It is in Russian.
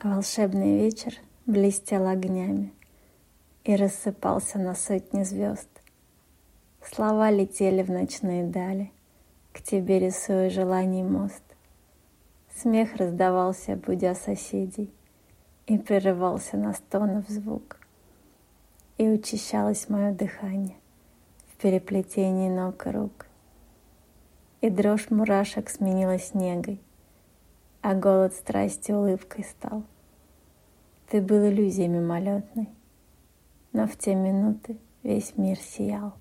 Волшебный вечер блестел огнями И рассыпался на сотни звезд. Слова летели в ночные дали, К тебе рисуя желаний мост. Смех раздавался, будя соседей, И прерывался на стонов звук. И учащалось мое дыхание В переплетении ног и рук. И дрожь мурашек сменилась негой, А голод страсти улыбкой стал. Ты был иллюзией мимолетной, Но в те минуты весь мир сиял.